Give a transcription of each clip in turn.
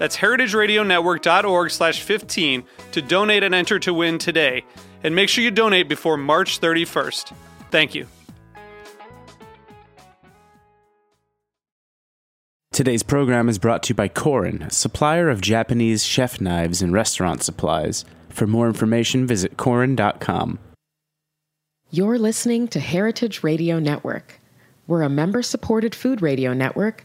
That's heritageradionetwork.org slash 15 to donate and enter to win today. And make sure you donate before March 31st. Thank you. Today's program is brought to you by Korin, supplier of Japanese chef knives and restaurant supplies. For more information, visit korin.com. You're listening to Heritage Radio Network. We're a member supported food radio network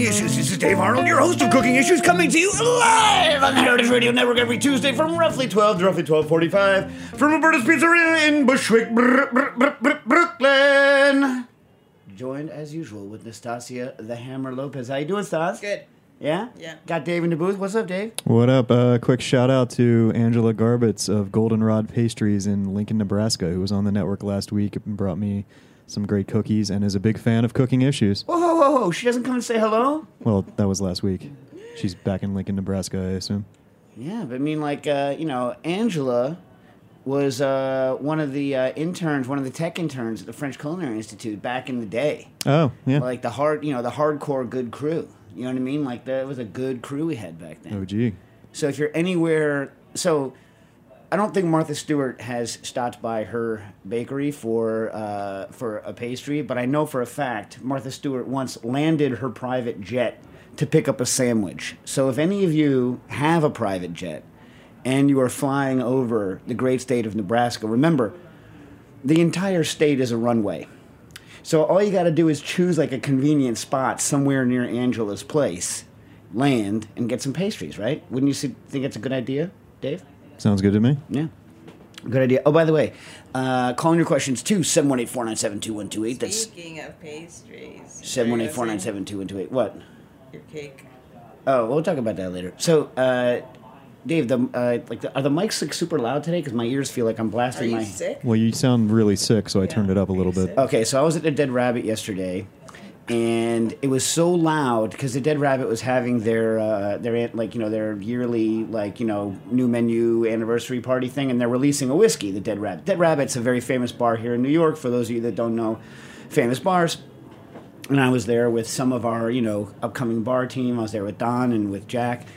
Cooking Issues. This is Dave Arnold, your host of Cooking Issues, coming to you live on the Heritage Radio Network every Tuesday from roughly 12 to roughly 12:45 from Roberta's Pizzeria in Bushwick, Br- Br- Br- Br- Brooklyn. Joined as usual with Nastassia the Hammer Lopez. How you doing, Stas? Good. Yeah. Yeah. Got Dave in the booth. What's up, Dave? What up? Uh, quick shout out to Angela Garbacz of Goldenrod Pastries in Lincoln, Nebraska, who was on the network last week and brought me some great cookies and is a big fan of cooking issues. Whoa, whoa, whoa, whoa! She doesn't come and say hello. Well, that was last week. She's back in Lincoln, Nebraska, I assume. Yeah, but I mean, like, uh, you know, Angela was uh, one of the uh, interns, one of the tech interns at the French Culinary Institute back in the day. Oh, yeah. Like the hard, you know, the hardcore good crew. You know what I mean? Like that was a good crew we had back then. Oh, gee. So if you're anywhere, so I don't think Martha Stewart has stopped by her bakery for uh, for a pastry, but I know for a fact Martha Stewart once landed her private jet to pick up a sandwich. So if any of you have a private jet and you are flying over the great state of Nebraska, remember the entire state is a runway. So all you got to do is choose like a convenient spot somewhere near Angela's place, land, and get some pastries, right? Wouldn't you think it's a good idea, Dave? Sounds good to me. Yeah. Good idea. Oh, by the way, uh, calling your questions to 718 497 2128. That's Speaking of pastries, 718 497 2128. What? your cake. Oh, we'll talk about that later. So, uh, Dave, the uh, like, the, are the mics like super loud today? Because my ears feel like I'm Are blasting you my. sick? Well, you sound really sick, so I turned it up a little bit. Okay, so I was at the Dead Rabbit yesterday, and it was so loud because the Dead Rabbit was having their uh, their like you know their yearly like you know new menu anniversary party thing, and they're releasing a whiskey, the Dead Rabbit. Dead Rabbit's a very famous bar here in New York. For those of you that don't know, famous bars. And I was there with some of our you know upcoming bar team. I was there with Don and with Jack.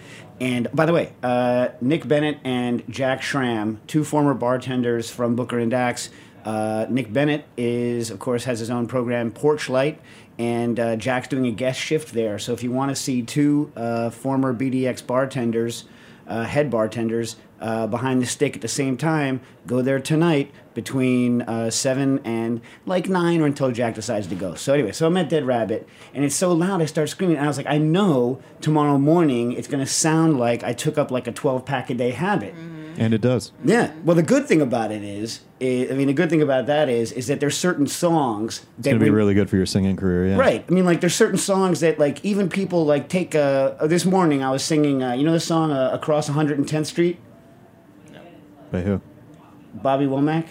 And by the way, uh, Nick Bennett and Jack Schramm, two former bartenders from Booker and Dax. Uh, Nick Bennett is, of course, has his own program, Porchlight, and uh, Jack's doing a guest shift there. So if you want to see two uh, former BDX bartenders, uh, head bartenders, uh, behind the stick at the same time, go there tonight between uh, 7 and like 9 or until Jack decides to go. So anyway, so I'm at Dead Rabbit, and it's so loud I start screaming. And I was like, I know tomorrow morning it's going to sound like I took up like a 12 pack a day habit. And it does. Yeah. Well, the good thing about it is, i I mean, the good thing about that is, is that there's certain songs that It's going to be when- really good for your singing career, yeah. Right. I mean, like, there's certain songs that, like, even people like take. Uh, uh, this morning, I was singing. Uh, you know the song uh, "Across 110th Street," By who? Bobby Womack.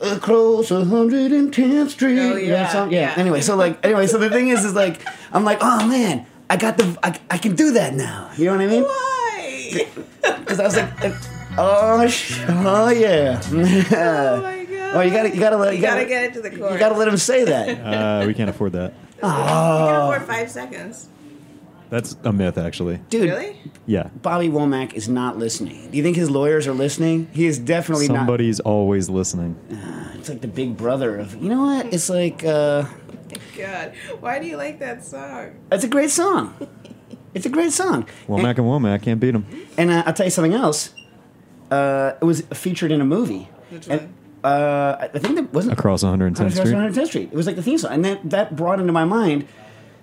Across 110th Street. Oh, You that yeah, song? yeah. yeah. Anyway, so like, anyway, so the thing is, is like, I'm like, oh man, I got the, I, I can do that now. You know what I mean? Why? Because I was like, like, oh, sh- oh yeah. oh my god. Oh, you gotta, you gotta let, you, You gotta get it to the chorus. You gotta let him say that. Uh, we can't afford that. You can afford five seconds. That's a myth, actually. Dude, Really? Yeah. Bobby Womack is not listening. Do you think his lawyers are listening? He is definitely Somebody's always listening. not. It's like the big brother of. You know what? It's like. uh God, why do you like that song? It's a great song. It's a great song. Womack and Womack I can't beat them. And uh, I'll tell you something else. Uh, it was featured in a movie. Which And, one? uh, I think that wasn't Across 110th Across Street. 110th Street. It was like the theme song, and that that brought into my mind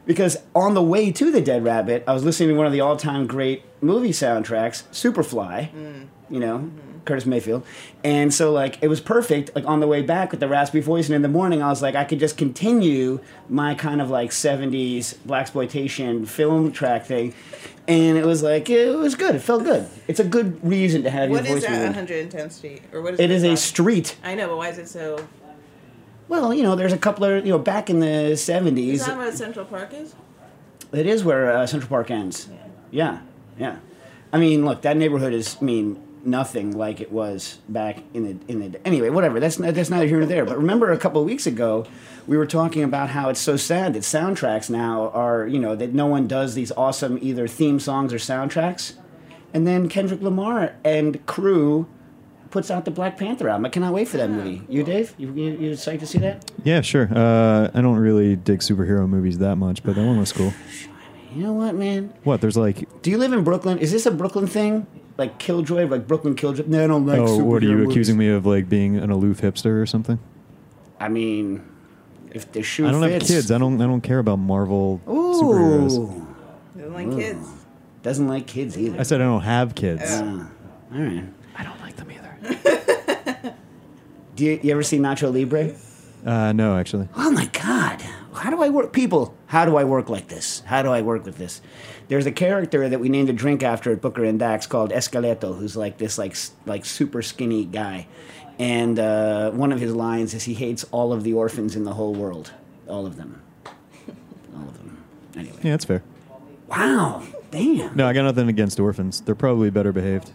because on the way to the Dead Rabbit, I was listening to one of the all-time great movie soundtracks, Superfly. You know, Curtis Mayfield, and so like it was perfect. Like on the way back with the raspy voice, and in the morning, I was like, I could just continue my kind of like '70s black exploitation film track thing. And it was like it was good. It felt good. It's a good reason to have What your is voice. that removed. 110th Street? Or what is it? It is a street I know, but why is it so? Well, you know, there's a couple of you know back in the '70s. Is that what Central Park is? It is where uh, Central Park ends. Yeah, yeah. I mean, look, that neighborhood is I mean nothing like it was back in the in the. Anyway, whatever. That's not, that's neither here nor there. But remember, a couple of weeks ago, we were talking about how it's so sad that soundtracks now are you know that no one does these awesome either theme songs or soundtracks, and then Kendrick Lamar and crew. Puts out the Black Panther album. I cannot wait for that movie. You, Dave? You, you, you excited to see that? Yeah, sure. Uh, I don't really dig superhero movies that much, but that one was cool. You know what, man? What? There's like, Do you live in Brooklyn? Is this a Brooklyn thing? Like Killjoy, like Brooklyn Killjoy? No, I don't like. oh, what are you movies. accusing me of? Like being an aloof hipster or something? I mean, if the shoe I don't fits. have kids. I don't. I don't care about Marvel superheroes. Ooh, Doesn't like kids. doesn't like kids either. I said I don't have kids. Ah, all right. I don't like them either. Do you, you ever see Nacho Libre? Uh, no, actually. Oh my God! How do I work, people? How do I work like this? How do I work with this? There's a character that we named a drink after at Booker and Dax called Esqueleto, who's like this like like super skinny guy, and uh, one of his lines is he hates all of the orphans in the whole world, all of them, all of them. Anyway, Yeah, that's fair. wow, damn, No, I got nothing against orphans. They're probably better behaved.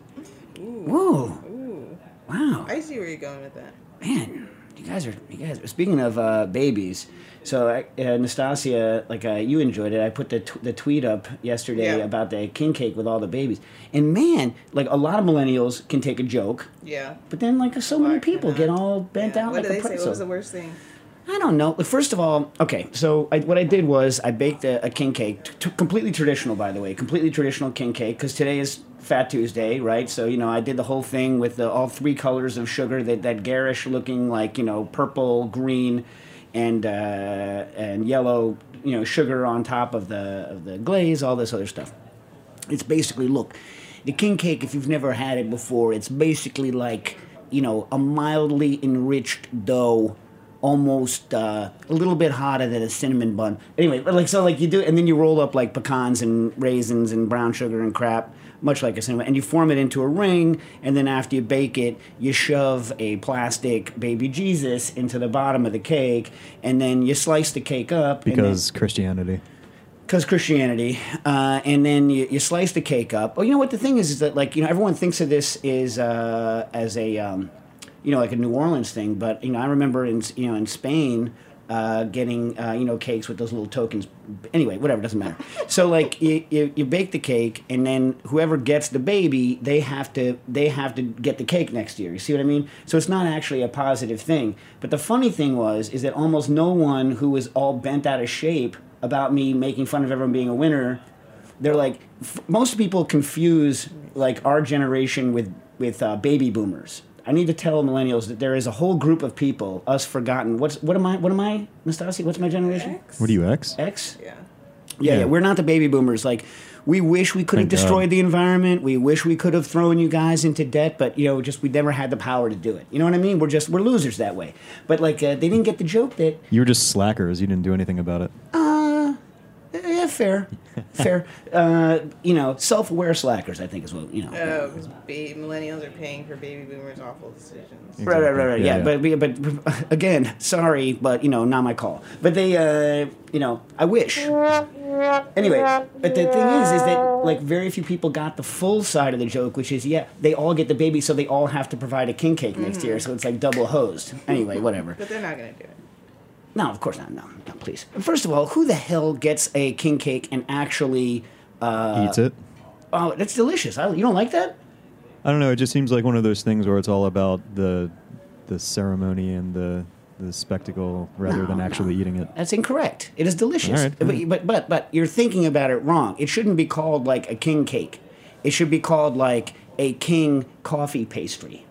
whoa, wow. I see where you're going with that. man, you guys are you guys. Speaking of uh, babies, so uh, Nastassia, like uh, you enjoyed it. I put the t- the tweet up yesterday Yeah. about the king cake with all the babies, and man, like a lot of millennials can take a joke, Yeah. but then like so many people get all bent Yeah. out What like did they say? What was the worst thing? I don't know. First of all, okay, so I, what I did was I baked a, a king cake, t- t- completely traditional, by the way, completely traditional king cake, because today is Fat Tuesday, right? So you know, I did the whole thing with the, all three colors of sugar, that that garish looking, like you know, purple, green, and uh, and yellow, you know, sugar on top of the of the glaze, all this other stuff. It's basically look, the king cake. If you've never had it before, it's basically like you know a mildly enriched dough, almost uh, a little bit hotter than a cinnamon bun. Anyway, like so, like you do, and then you roll up like pecans and raisins and brown sugar and crap, much like a cinnamon, and you form it into a ring. And then after you bake it, you shove a plastic baby Jesus into the bottom of the cake, and then you slice the cake up and then- Because Christianity. because Christianity, uh, and then you, you slice the cake up. Oh, you know what the thing is is that like you know everyone thinks of this is uh, as a um, you know like a New Orleans thing, but you know I remember in you know in Spain. Uh, getting uh, you know cakes with those little tokens. Anyway, whatever doesn't matter. So like you, you, you bake the cake, and then whoever gets the baby, they have to they have to get the cake next year. You see what I mean? So it's not actually a positive thing. But the funny thing was is that almost no one who was all bent out of shape about me making fun of everyone being a winner they're like f- most people confuse like our generation with with uh, baby boomers i need to tell millennials that there is a whole group of people us forgotten what's what am i what am i nastasi what's my generation X? What are you, X? x Yeah. yeah, yeah Yeah. we're not the baby boomers like we wish we could have Thank God. destroyed the environment we wish we could have thrown you guys into debt but you know just we never had the power to do it you know what i mean we're just we're losers that way but like uh, they didn't get the joke that You were just slackers. You didn't do anything about it. uh, yeah, fair, fair. Uh, you know, self-aware slackers. I think is what you know. Oh, because millennials are paying for baby boomers' awful decisions. Right, right, right, right. Yeah, Yeah, yeah. But, but but again, sorry, but you know, not my call. But they, uh, you know, I wish. Anyway, but the thing is, is that like very few people got the full side of the joke, which is yeah, they all get the baby, so they all have to provide a king cake next year, so it's like double hosed. Anyway, whatever. But they're not gonna do it. No, of course not. No, no, please. First of all, who the hell gets a king cake and actually? Uh, Eats it. oh, that's delicious. I, you don't like that? I don't know. It just seems like one of those things where it's all about the the ceremony and the the spectacle rather No, than no. actually eating it. That's incorrect. It is delicious. Right. But, but but but you're thinking about it wrong. It shouldn't be called like a king cake. It should be called like a king coffee pastry.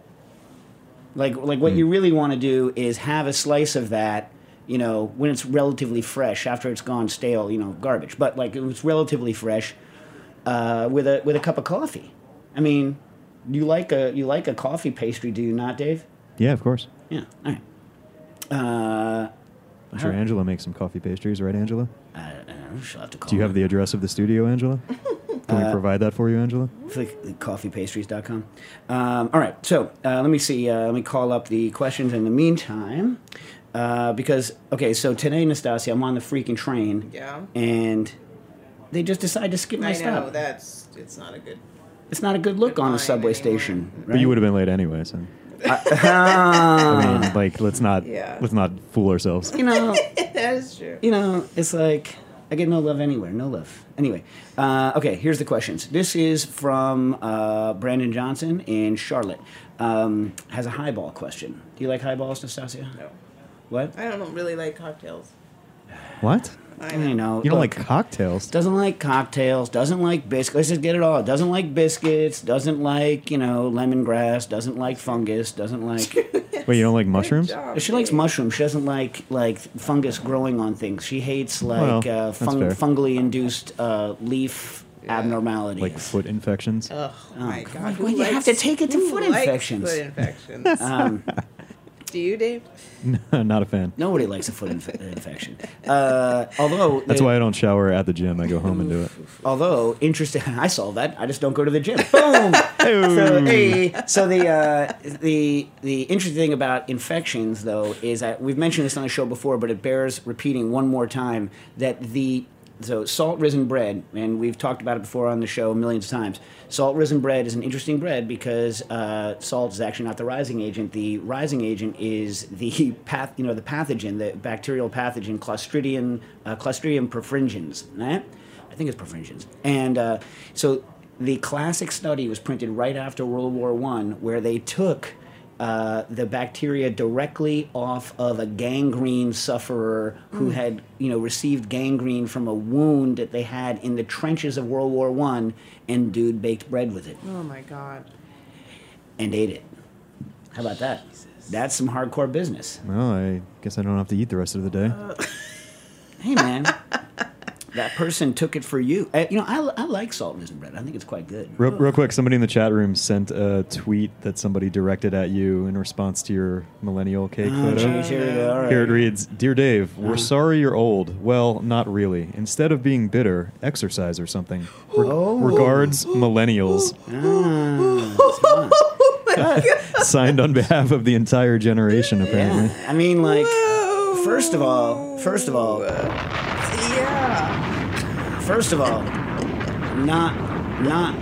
Like like what you really want to do is have a slice of that, you know, when it's relatively fresh after it's gone stale, you know, garbage. But like it was relatively fresh uh, with a with a cup of coffee. I mean, you like a you like a coffee pastry, do you not, Dave? Yeah, of course. Yeah. All right. Uh, I'm sure Angela makes some coffee pastries, right, Angela? I, I don't know, she'll have to call Do you have the address of the studio, Angela? Can Uh, we provide that for you, Angela? Coffeepastries.com. Um, all right, so uh, let me see. Uh, let me call up the questions in the meantime. Uh, because, okay, so today, Nastassia, I'm on the freaking train. Yeah. And they just decide to skip my I know stop. that's it's not a good. It's not a good look on a subway anymore. station. But you would have been late anyway, so I mean, like, let's not Yeah. let's not fool ourselves. You know, that is true. you know, it's like I get no love anywhere, no love. Anyway, uh, okay, here's the questions. This is from uh, Brandon Johnson in Charlotte. Um, has a highball question. Do you like highballs, Nastassia? No, What? I don't really like cocktails. What? I I know. know. You don't look, like cocktails? Doesn't like cocktails. Doesn't like biscuits. Let's just get it all. Doesn't like biscuits. Doesn't like you know lemongrass. Doesn't like fungus. Doesn't like. Wait, you don't like mushrooms? job. she likes mushrooms. She doesn't like like fungus growing on things. She hates like Well, uh, fung- fungally induced uh, leaf abnormalities. Like foot infections? Oh my God. god! Why you have to take it to foot infections? Foot infections. Um, Do you, Dave? No, not a fan. nobody likes a foot inf- infection. Uh, although That's the- why I don't shower at the gym. I go home and do it. Although interesting, I solved that. I just don't go to the gym. Boom. so, hey, so the uh, the the interesting thing about infections, though, is that we've mentioned this on the show before, but it bears repeating one more time that the so salt risen bread, and we've talked about it before on the show millions of times. Salt risen bread is an interesting bread because uh, salt is actually not the rising agent. The rising agent is the path, you know, the pathogen, the bacterial pathogen, Clostridium, uh, Clostridium perfringens. Right? I think it's perfringens. And uh, so the classic study was printed right after World War One, where they took uh, the bacteria directly off of a gangrene sufferer who had, you know, received gangrene from a wound that they had in the trenches of World War One, and dude baked bread with it Oh my god! and ate it. How about that? That's some hardcore business. Well, I guess I don't have to eat the rest of the day. Hey, man. That person took it for you. Uh, you know, I, I like salt risen bread. I think it's quite good. Real, real quick, somebody in the chat room sent a tweet that somebody directed at you in response to your millennial cake Oh, photo. geez, here we go. All right. Here it reads Dear Dave, we're Uh-huh. sorry you're old. Well, not really. Instead of being bitter, exercise or something. Re- Oh. Regards, millennials. Ah, Signed on behalf of the entire generation, apparently. yeah. I mean, like, Whoa. first of all, first of all, Yeah. First of all, not, not,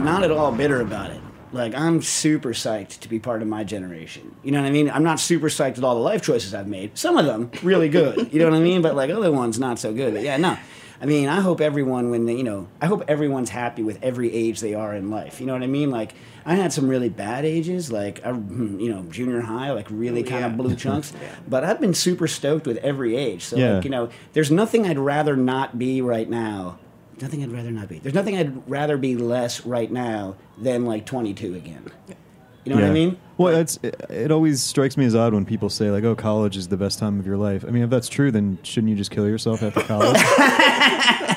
not at all bitter about it. Like, I'm super psyched to be part of my generation. You know what I mean? I'm not super psyched at all the life choices I've made. Some of them really good. You know what I mean? But like other ones, not so good. But yeah, no. I mean, I hope everyone, when they, you know, I hope everyone's happy with every age they are in life. You know what I mean? Like, I had some really bad ages, like, I, hmm, you know, junior high, like really oh, kind of yeah. blue chunks. But I've been super stoked with every age. So, Yeah. like, you know, there's nothing I'd rather not be right now. Nothing I'd rather not be. There's nothing I'd rather be less right now than like 22 again. You know what I mean? Well, it's it, it always strikes me as odd when people say like, "Oh, college is the best time of your life." I mean, if that's true, then shouldn't you just kill yourself after college?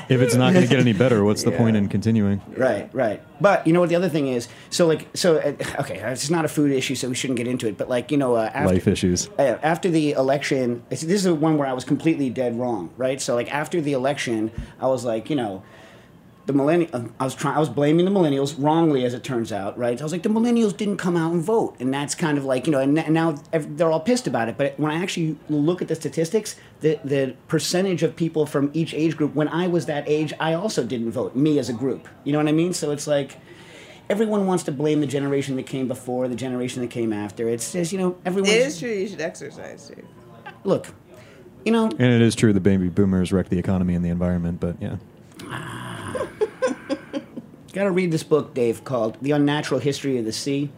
if it's not going to get any better, what's the point in continuing? Right, right. But you know what the other thing is? So like, so uh, okay, it's not a food issue, so we shouldn't get into it. But like, you know, uh, after, Life issues. uh, after the election, this is the one where I was completely dead wrong, right? So like after the election, I was like, you know, the millennial. Uh, I was trying. I was blaming the millennials wrongly, as it turns out, right? I was like, the millennials didn't come out and vote, and that's kind of like you know, and, and now they're all pissed about it. But when I actually look at the statistics, the the percentage of people from each age group, when I was that age, I also didn't vote. Me as a group, you know what I mean? So it's like. Everyone wants to blame the generation that came before, the generation that came after. It's just, you know, everyone. It is true. You should exercise too. Look, you know, And it is true the baby boomers wrecked the economy and the environment, but yeah. Got to read this book, Dave, called The Unnatural History of the Sea.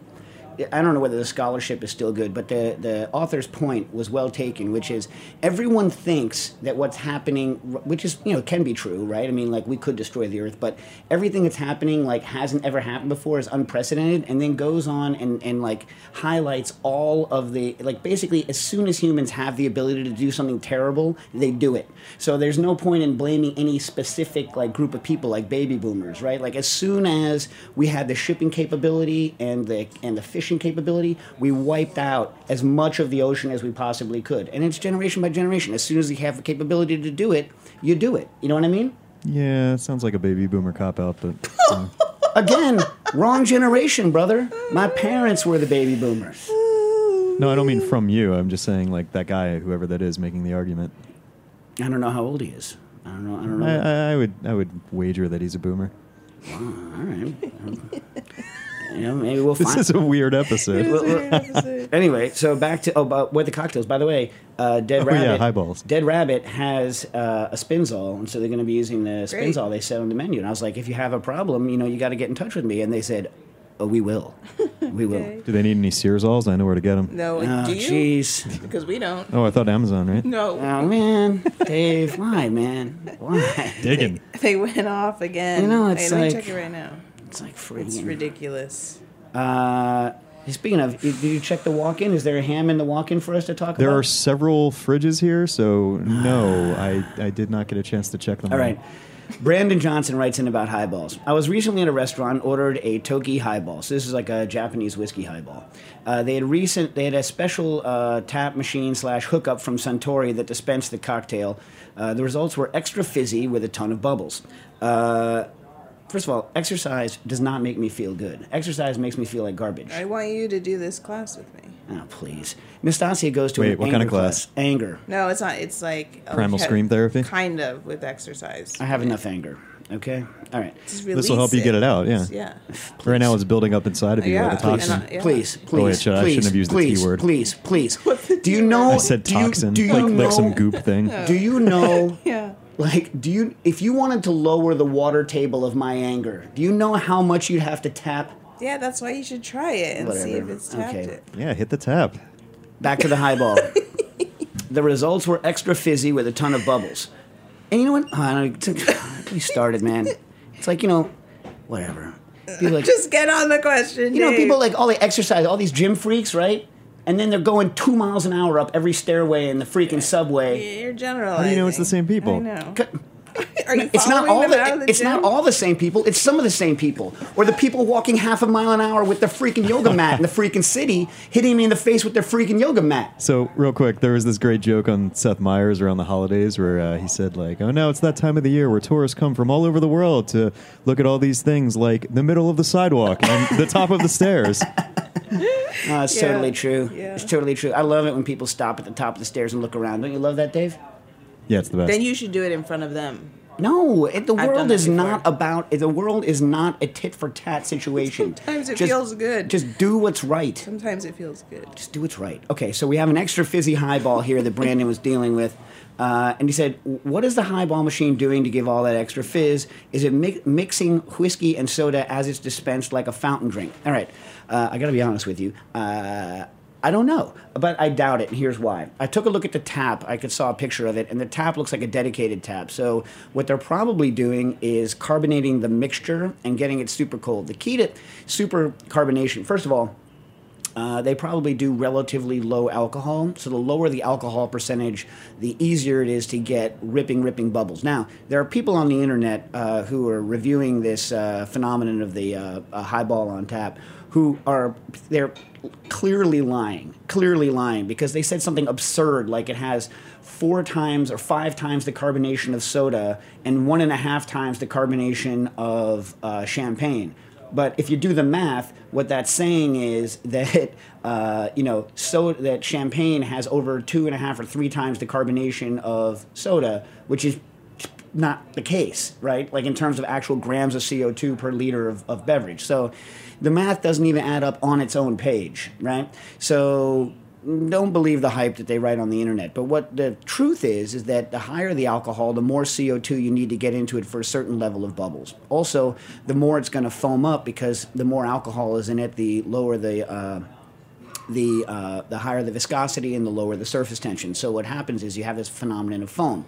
I don't know whether the scholarship is still good, but the, the author's point was well taken, which is everyone thinks that what's happening, which is, you know, can be true, right? I mean, like, we could destroy the earth, but everything that's happening, like, hasn't ever happened before, is unprecedented, and then goes on and, and like, highlights all of the, like, basically, as soon as humans have the ability to do something terrible, they do it. So there's no point in blaming any specific, like, group of people, like baby boomers, right? Like, as soon as we had the shipping capability and the, and the capability, we wiped out as much of the ocean as we possibly could. And it's generation by generation. As soon as you have the capability to do it, you do it. You know what I mean? Yeah, it sounds like a baby boomer cop out, but uh, Again, wrong generation, brother. My parents were the baby boomers. no, I don't mean from you. I'm just saying like that guy, whoever that is, making the argument. I don't know how old he is. I don't know. I don't know. I, I, I would I would wager that he's a boomer. All right. you know, maybe we'll This find. is a weird episode. Well, well, anyway, so back to oh, about what the cocktails. By the way, uh, Dead Oh, yeah, Rabbit. highballs. Dead Rabbit has uh, a Spinzall, and so they're going to be using the Great. Spinzall they said on the menu. And I was like, if you have a problem, you know, you got to get in touch with me. And they said, oh, we will, we will. Okay. Do they need any Searsalls? I know where to get them. No, Oh, do you? jeez. Because we don't. Oh, I thought Amazon, right? No. Oh man, Dave, why, man? Why? Digging. They went off again. You know, it's Hey, let me like- check it right now. It's like It's ridiculous. Uh, speaking of, did you check the walk-in? Is there a ham in the walk-in for us to talk There about? There are several fridges here, so no, I, I did not get a chance to check them. All right. Brandon Johnson writes in about highballs. I was recently at a restaurant, ordered a Toki highball. So this is like a Japanese whiskey highball. Uh, they had recent, they had a special uh, tap machine slash hookup from Suntory that dispensed the cocktail. Uh, the results were extra fizzy with a ton of bubbles. First of all, exercise does not make me feel good. Exercise makes me feel like garbage. I want you to do this class with me. Oh, please. Miss Dacia goes to Wait, an what kind of anger class? Anger. No, it's not. It's like a Primal kind- scream therapy? Kind of with exercise. I have enough anger. Okay? All right. This will help you get it out, yeah. Yeah. Right now, it's building up inside of you Yeah, like a please. toxin. And I- yeah. Please, oh, please, Oh, wait, should- I please, shouldn't have used the please, T word. Please, please. What's the Do you know? I said do you- toxin, Do you, like know? like some goop thing. Do you know? Yeah. Like, do you? If you wanted to lower the water table of my anger, do you know how much you'd have to tap? Yeah, that's why you should try it and see if it's tapped Okay. it. Yeah, hit the tap. Back to the highball. the results were extra fizzy with a ton of bubbles. And you know what? Oh, I don't, we started, man. It's like you know, whatever. People like, Just get on the question. You know, Dave. people like all the exercise, all these gym freaks, right? And then they're going two miles an hour up every stairway in the freaking subway. You're generalizing. How do you know it's the same people? I know. C- Are you It's not all them out the, of the it's not all the same people. It's some of the same people, or the people walking half a mile an hour with their freaking yoga mat in the freaking city, hitting me in the face with their freaking yoga mat. So, real quick, there was this great joke on Seth Meyers around the holidays where uh, he said, like, oh, no, it's that time of the year where tourists come from all over the world to look at all these things like the middle of the sidewalk and the top of the stairs. Uh, it's Yeah. totally true. Yeah. It's totally true. I love it when people stop at the top of the stairs and look around. Don't you love that, Dave? Yeah, it's the best. Then you should do it in front of them. No, it, the I've world is before. not about. The world is not a tit for tat situation. Sometimes it Just- feels good. Just do what's right. Sometimes it feels good. Just do what's right. Okay, so we have an extra fizzy highball here that Brandon was dealing with. Uh, and he said, What is the highball machine doing to give all that extra fizz? Is it mi- mixing whiskey and soda as it's dispensed like a fountain drink? All right, uh, I gotta be honest with you. Uh, I don't know, but I doubt it, and here's why. I took a look at the tap. I could saw a picture of it, and the tap looks like a dedicated tap. So what they're probably doing is carbonating the mixture and getting it super cold. The key to super carbonation, first of all, uh, they probably do relatively low alcohol. So the lower the alcohol percentage, the easier it is to get ripping, ripping bubbles. Now, there are people on the internet uh, who are reviewing this uh, phenomenon of the uh, highball on tap who are they're clearly lying, clearly lying because they said something absurd like it has four times or five times the carbonation of soda and one and a half times the carbonation of uh, champagne. But if you do the math, what that's saying is that uh, you know so that champagne has over two and a half or three times the carbonation of soda, which is not the case, right? Like in terms of actual grams of CO2 per liter of, of beverage. So the math doesn't even add up on its own page, right? So don't believe the hype that they write on the internet. But what the truth is, is that the higher the alcohol, the more CO2 you need to get into it for a certain level of bubbles. Also, the more it's going to foam up because the more alcohol is in it, the lower the. Uh, the uh, the higher the viscosity and the lower the surface tension. So what happens is you have this phenomenon of foam.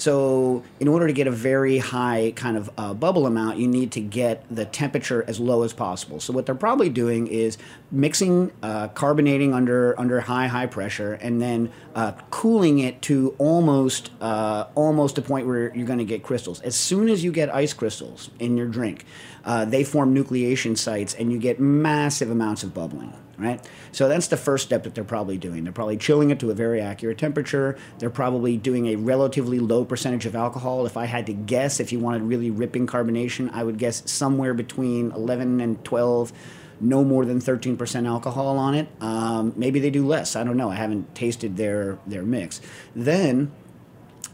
So in order to get a very high kind of uh, bubble amount, you need to get the temperature as low as possible. So what they're probably doing is mixing uh, carbonating under under high high pressure and then uh, cooling it to almost uh, almost a point where you're going to get crystals. As soon as you get ice crystals in your drink, uh, they form nucleation sites and you get massive amounts of bubbling right? So that's the first step that they're probably doing. They're probably chilling it to a very accurate temperature. They're probably doing a relatively low percentage of alcohol. If I had to guess, if you wanted really ripping carbonation, I would guess somewhere between 11 and 12 no more than 13% alcohol on it. Um, maybe they do less. I don't know. I haven't tasted their their mix. Then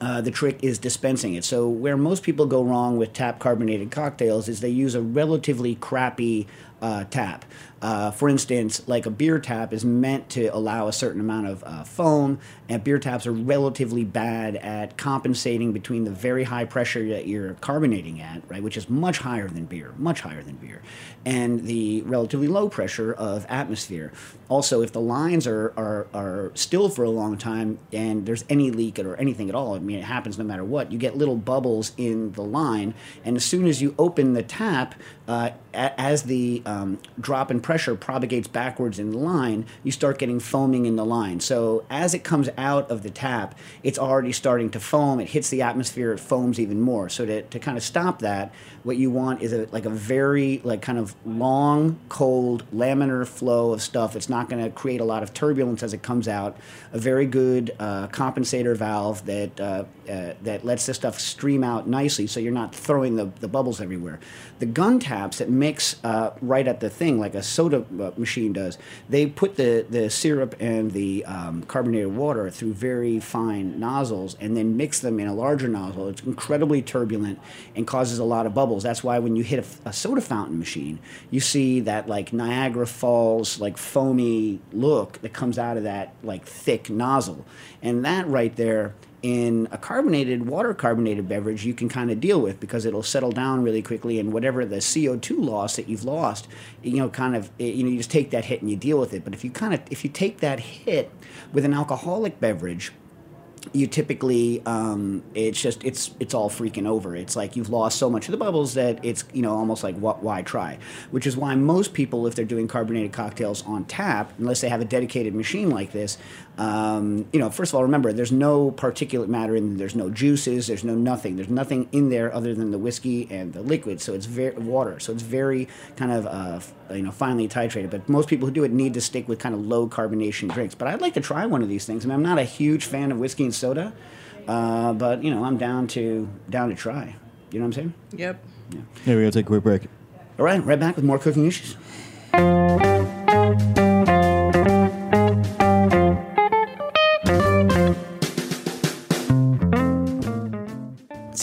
uh, the trick is dispensing it. So where most people go wrong with tap carbonated cocktails is they use a relatively crappy uh, tap. Uh, for instance, like a beer tap is meant to allow a certain amount of uh, foam, and beer taps are relatively bad at compensating between the very high pressure that you're carbonating at, right, which is much higher than beer, much higher than beer, and the relatively low pressure of atmosphere. Also, if the lines are, are, are still for a long time and there's any leak or anything at all, I mean, it happens no matter what, you get little bubbles in the line, and as soon as you open the tap, uh, as the um, drop in pressure propagates backwards in the line, you start getting foaming in the line. So as it comes out of the tap, it's already starting to foam. It hits the atmosphere, it foams even more. So to, to kind of stop that, what you want is a, like a very like kind of long, cold, laminar flow of stuff. It's not going to create a lot of turbulence as it comes out. A very good uh, compensator valve that uh, uh, that lets the stuff stream out nicely, so you're not throwing the, the bubbles everywhere. The gun taps that mix uh, right at the thing, like a soda uh, machine does, they put the, the syrup and the um, carbonated water through very fine nozzles and then mix them in a larger nozzle. It's incredibly turbulent and causes a lot of bubbles. That's why when you hit a, a soda fountain machine, you see that like Niagara Falls, like foamy look that comes out of that like thick nozzle. And that right there in a carbonated water carbonated beverage you can kind of deal with because it'll settle down really quickly and whatever the CO2 loss that you've lost you know kind of you know you just take that hit and you deal with it but if you kind of if you take that hit with an alcoholic beverage you typically um, it's just it's it's all freaking over. It's like you've lost so much of the bubbles that it's you know almost like what why try, which is why most people if they're doing carbonated cocktails on tap, unless they have a dedicated machine like this, um, you know first of all remember there's no particulate matter in there's no juices, there's no nothing, there's nothing in there other than the whiskey and the liquid, so it's very water, so it's very kind of uh, you know finely titrated. But most people who do it need to stick with kind of low carbonation drinks. But I'd like to try one of these things. I mean, I'm not a huge fan of whiskey and soda, uh, but you know I'm down to down to try. You know what I'm saying? Yep. Hey, we gotta take a quick break. All right, right back with more cooking issues.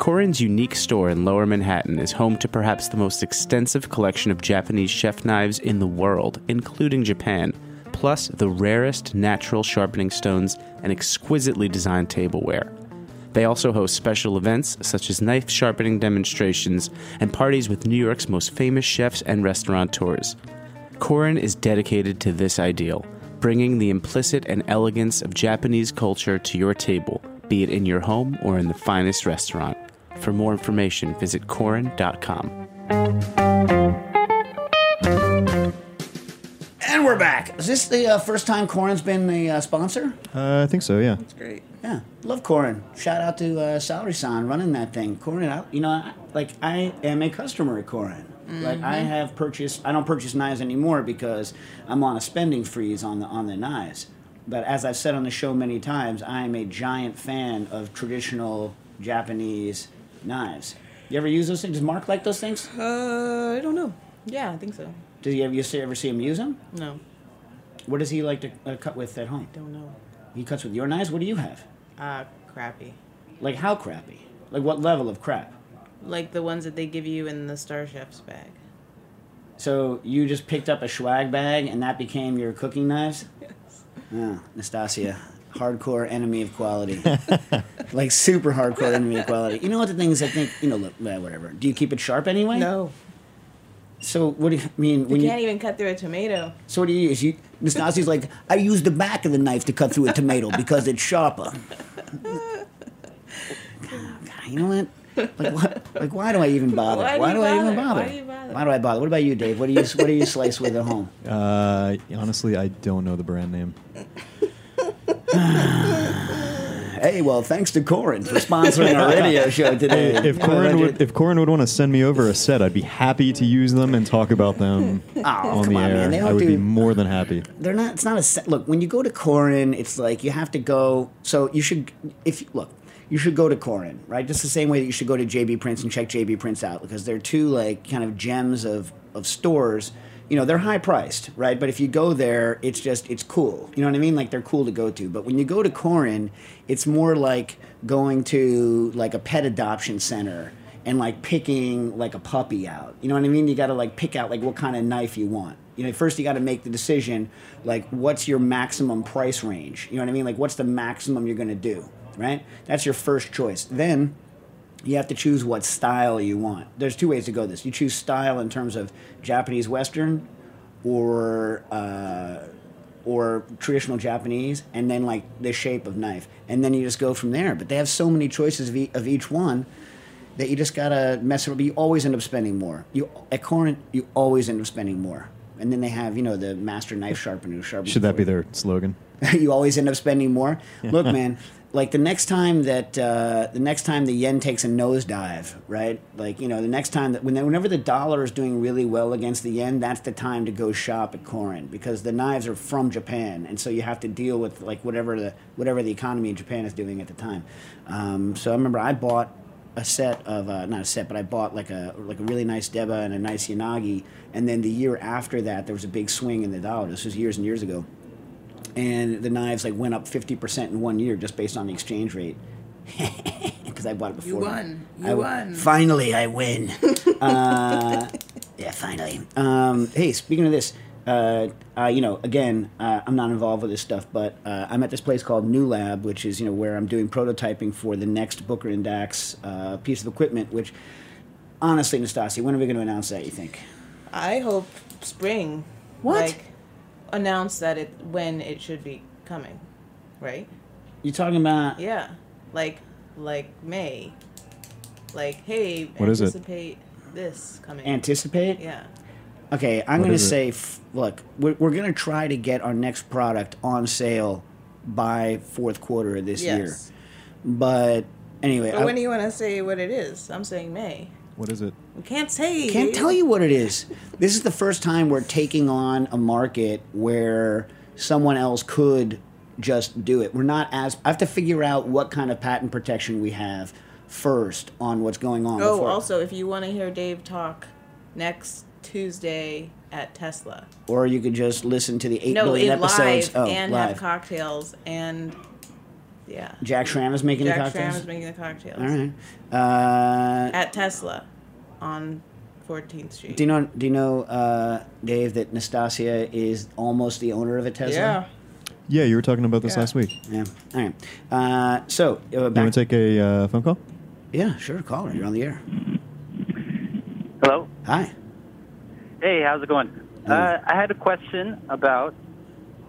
Korin's unique store in Lower Manhattan is home to perhaps the most extensive collection of Japanese chef knives in the world, including Japan. plus the rarest natural sharpening stones and exquisitely designed tableware. They also host special events such as knife sharpening demonstrations and parties with New York's most famous chefs and restaurateurs. Korin is dedicated to this ideal, bringing the implicit and elegance of Japanese culture to your table, be it in your home or in the finest restaurant. For more information, visit Korin.com. And we're back. Is this the uh, first time Korin's been the uh, sponsor? Uh, I think so. Yeah. It's great. Yeah, love Korin. Shout out to uh, Saori San running that thing. Korin, I, you know, I, like I am a customer at Corin. Like I have purchased. I don't purchase knives anymore because I'm on a spending freeze on the on the knives. But as I've said on the show many times, I am a giant fan of traditional Japanese knives. You ever use those things? Does Mark like those things? Uh, I don't know. Yeah, I think so. Did you ever, you see- ever see him use them? No, What does he like to uh, cut with at home? don't know. He cuts with your knives. What do you have? Uh, crappy. Like how crappy? Like what level of crap? Like the ones that they give you in the StarChefs bag. So you just picked up a swag bag and that became your cooking knives? Yes. Yeah, Nastassia, hardcore enemy of quality. like super hardcore enemy of quality. You know what the things I think, you know, look, whatever. Do you keep it sharp anyway? No, So what do you mean you when can't you even cut through a tomato. So what do you use? You Nastassia's like, I use the back of the knife to cut through a tomato because it's sharper. God, you know what? Like what? Like why do I even bother? Why do you do I even bother? bother? Why do you bother? Why do I bother? What about you, Dave? What do you What do you slice with at home? Uh, honestly, I don't know the brand name. Hey, well, thanks to Korin for sponsoring our radio show today. If Korin would, if Korin would want to send me over a set, I'd be happy to use them and talk about them on come the on, air. man, they I don't would be more than happy. they're not. It's not a set. Look, when you go to Korin, it's like you have to go. So you should, if look, you should go to Korin, right? Just the same way that you should go to JB Prince and check JB Prince out because they're two like kind of gems of of stores. You know, they're high priced, right? But if you go there, it's just it's cool. You know what I mean? Like they're cool to go to. But when you go to Korin, it's more like going to like a pet adoption center and like picking like a puppy out. You know what I mean? You got to like pick out like what kind of knife you want. You know, first you got to make the decision like what's your maximum price range? You know what I mean? Like what's the maximum you're going to do, right? That's your first choice. Then you have to choose what style you want. There's two ways to go this. You choose style in terms of Japanese Western or uh, or traditional Japanese, and then like the shape of knife, and then you just go from there. But they have so many choices of, e- of each one that you just gotta mess with. You always end up spending more. You at Korin, you always end up spending more. And then they have you know the master knife sharpener who sharpens. Should that be their slogan? you always end up spending more. Look, man, like the next time that uh, the next time the yen takes a nosedive, right? Like you know, the next time that when whenever the dollar is doing really well against the yen, that's the time to go shop at Korin because the knives are from Japan, and so you have to deal with like whatever the whatever the economy in Japan is doing at the time. Um, so I remember I bought a set of uh, not a set, but I bought like a like a really nice Deba and a nice Yanagi, and then the year after that there was a big swing in the dollar. This was years and years ago and the knives like went up 50% in one year just based on the exchange rate because i bought it before You won. You I- won. finally i win uh, yeah finally um, hey speaking of this uh, uh, you know again uh, i'm not involved with this stuff but uh, i'm at this place called new lab which is you know where i'm doing prototyping for the next booker and dax uh, piece of equipment which honestly nastassia when are we going to announce that you think I hope spring. What? Like, announce that it when it should be coming, right? you're talking about Yeah, like like May. Like, hey, What is it? anticipate this coming. anticipate yeah. Okay, I'm What going to is it? say, f- look, we're, we're going to try to get our next product on sale by fourth quarter of this year. Yes. But anyway, But I when do you want to say what it is? I'm saying May. What is it? We can't say. can't tell you what it is. This is the first time we're taking on a market where someone else could just do it. We're not as. I have to figure out what kind of patent protection we have first on what's going on. Oh, before- also, if you want to hear Dave talk next Tuesday at Tesla. Or you could just listen to the eight no, billion episodes. live oh, and live. have cocktails and yeah. Jack Schramm is making Jack the cocktails. Jack Schramm is making the cocktails All right. Uh, at Tesla on 14th Street. Do you know? Do you know, uh, Dave, that Nastasia is almost the owner of a Tesla? Yeah. Yeah, you were talking about this Yeah. last week. Yeah. All right. Uh, so uh, You back. want to take a uh, phone call? yeah, sure. Call her. You're on the air. Hello. Hi. Hey, how's it going? Uh, I had a question about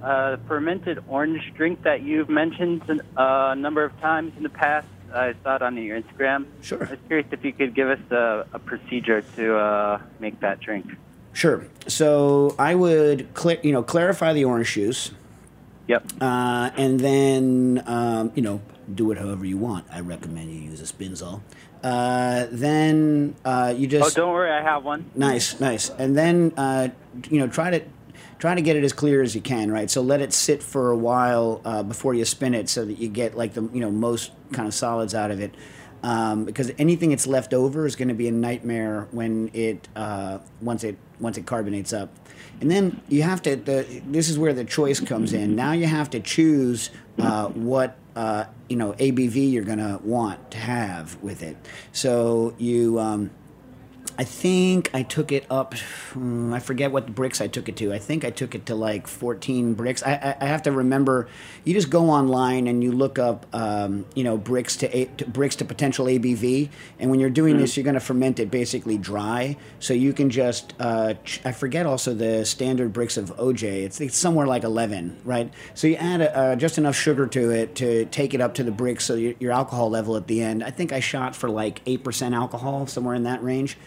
uh, fermented orange drink that you've mentioned uh, a number of times in the past. I saw it on your Instagram. Sure. I was curious if you could give us a, a procedure to uh, make that drink. Sure. So I would, cl- you know, clarify the orange juice, Yep. uh, and then, um, you know, do it however you want. I recommend you use a Spinzall. Uh, then uh, you just. Oh, don't worry, I have one. Nice, nice. And then uh, you know, try to try to get it as clear as you can, right? So let it sit for a while uh, before you spin it, so that you get like the you know most kind of solids out of it. Um, because anything that's left over is going to be a nightmare when it uh, once it once it carbonates up. And then you have to. The, this is where the choice comes in. Now you have to choose uh, what uh, you know ABV you're going to want to have with it. So you. Um, I think I took it up. hmm, I forget what Brix I took it to. I think I took it to like 14 Brix. I, I, I have to remember. You just go online and you look up, um, you know, Brix to, a, to Brix to potential ABV. And when you're doing this, you're going to ferment it basically dry. So you can just. Uh, ch- I forget also the standard Brix of OJ. It's, it's somewhere like 11, right? So you add a, uh, just enough sugar to it to take it up to the Brix. So your, your alcohol level at the end. I think I shot for like eight percent alcohol, somewhere in that range.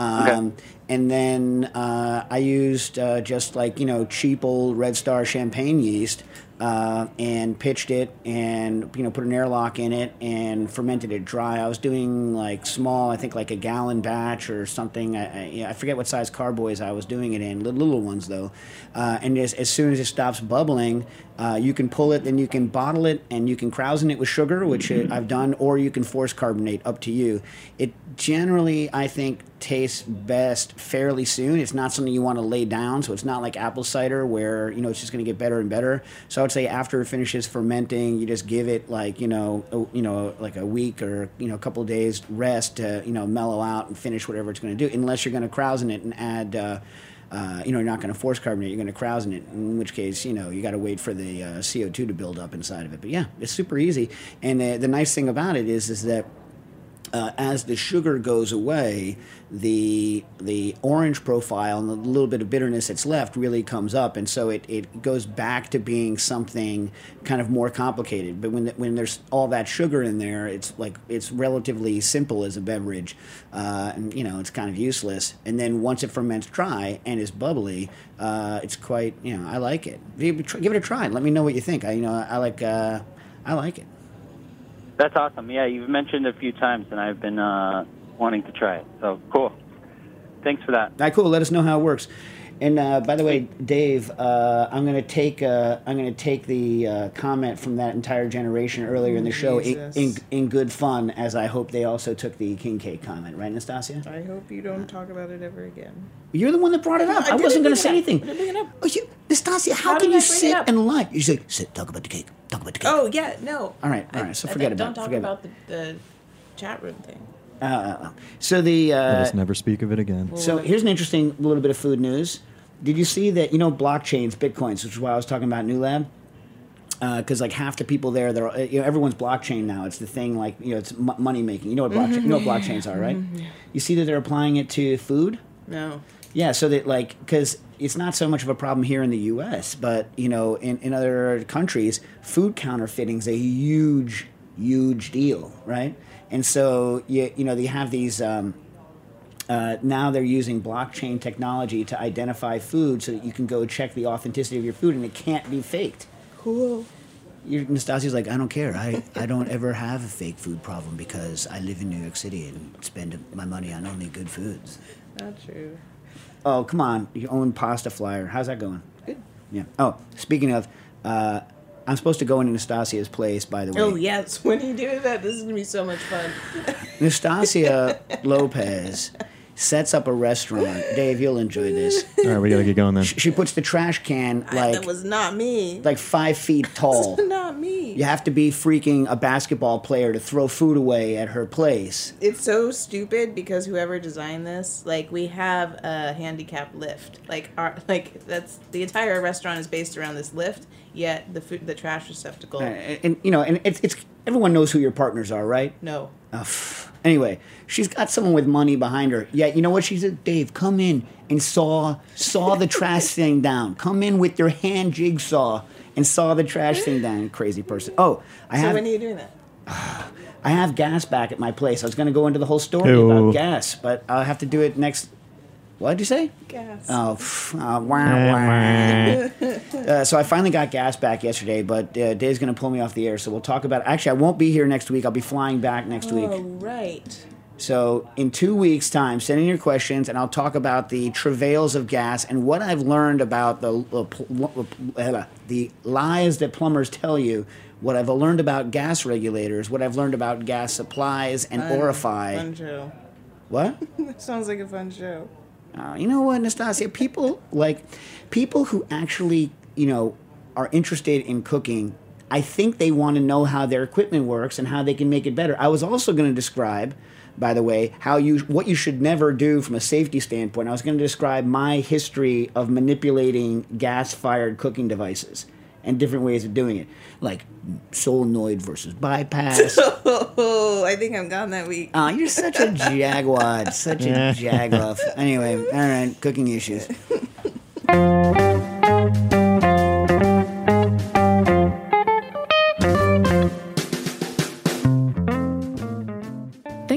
Um, And then uh, I used uh, just like, you know, cheap old Red Star champagne yeast uh, and pitched it and, you know, put an airlock in it and fermented it dry. I was doing like small, I think like a gallon batch or something. I, I, I forget what size carboys I was doing it in, little, ones though. Uh, and as, as soon as it stops bubbling, uh, you can pull it, then you can bottle it, and you can krausen it with sugar, which uh, I've done, or you can force carbonate, up to you. It generally, I think, tastes best fairly soon. It's not something you want to lay down, so it's not like apple cider where you know it's just going to get better and better. So say after it finishes fermenting, you just give it like you know, a, you know, like a week or you know, a couple days rest to you know mellow out and finish whatever it's going to do. Unless you're going to krausen it and add. Uh, uh, you know, you're not going to force carbonate, you're going to krausen it, in which case, you know, you got to wait for the uh, CO2 to build up inside of it. But yeah, it's super easy. And uh, the nice thing about it is, is that uh, as the sugar goes away, the the orange profile and the little bit of bitterness that's left really comes up, and so it, it goes back to being something kind of more complicated. But when the, when there's all that sugar in there, it's like it's relatively simple as a beverage, uh, and you know it's kind of useless. And then once it ferments dry and is bubbly, uh, it's quite you know I like it. Give it a try. Let me know what you think. I you know I like uh, I like it. That's awesome. Yeah, you've mentioned it a few times, and I've been uh, wanting to try it. So cool. Thanks for that. All right, cool. Let us know how it works. And uh, by the way, Dave, uh, I'm going to take uh, I'm going to take the uh, comment from that entire generation earlier in the show in, in, in good fun, as I hope they also took the king cake comment, right, Nastassia? I hope you don't talk about it ever again. You're the one that brought it up. I I, wasn't didn't going to bring say it up. anything. I didn't bring it up. Oh, you, Nastassia, how, How can you I bring it sit and lie? You say, sit, talk about the cake. Talk about the cake. Oh yeah, no. All right, all right, so I forget thought- about it. Don't talk forget about the, the chat room thing. Uh, uh, uh. so the Let uh, us never speak of it again. So here's an interesting little bit of food news. Did you see that? You know, blockchains, bitcoins, which is why I was talking about New Lab. Because like half the people there, they're uh, you know everyone's blockchain now. It's the thing like you know it's m- money making. You know what blockchain? You know what blockchains are, right? You see that they're applying it to food. No. Yeah, so that like because it's not so much of a problem here in the U.S., but you know in, in other countries, food counterfeiting is a huge, huge deal, right? And so you you know they have these. Um, uh, now they're using blockchain technology to identify food so that you can go check the authenticity of your food and it can't be faked. Cool. Your, Nastassia's like, I don't care. I, I don't ever have a fake food problem because I live in New York City and spend my money on only good foods. Not true. Oh, come on. Your own pasta flyer. How's that going? Good. Yeah. Oh, speaking of, uh, I'm supposed to go into Nastassia's place, by the way. Oh yes, when you do that, this is gonna be so much fun. Nastasia Lopez sets up a restaurant. Dave, you'll enjoy this. All right, we got to get going then. She puts the trash can I- like that was not me. like five feet tall. not me. You have to be freaking a basketball player to throw food away at her place. It's so stupid because whoever designed this, like, we have a handicap lift. Like, our like that's the entire restaurant is based around this lift. Yet the food, the trash receptacle, And, and, you know, and it's, it's everyone knows who your partners are, right? no. Uh, anyway, she's got someone with money behind her. Yeah, you know what she said? Dave, come in and saw saw the trash thing down. Come in with your hand jigsaw and saw the trash thing down. Crazy person. Oh, I So have when are you doing that? I have gas back at my place. I was going to go into the whole story Ew. about gas, but I'll have to do it next. What did you say? Gas. Oh, pff, uh, wah, wah. uh, so I finally got gas back yesterday, but uh, Dave's going to pull me off the air. So we'll talk about. Actually, I won't be here next week. I'll be flying back next week. Oh right. So in two weeks' time, send in your questions, and I'll talk about the travails of gas and what I've learned about the uh, the lies that plumbers tell you. What I've learned about gas regulators, what I've learned about gas supplies and Orify. Fun show. What? Sounds like a fun show. Uh, you know what, Nastassia? People like people who actually, you know, are interested in cooking. I think they want to know how their equipment works and how they can make it better. I was also going to describe, by the way, how you what you should never do from a safety standpoint. I was going to describe my history of manipulating gas-fired cooking devices and different ways of doing it, like solenoid versus bypass. Oh, I think I'm gone that week. Oh, you're such a jaguar, such a jagoff. Anyway, all right, cooking issues.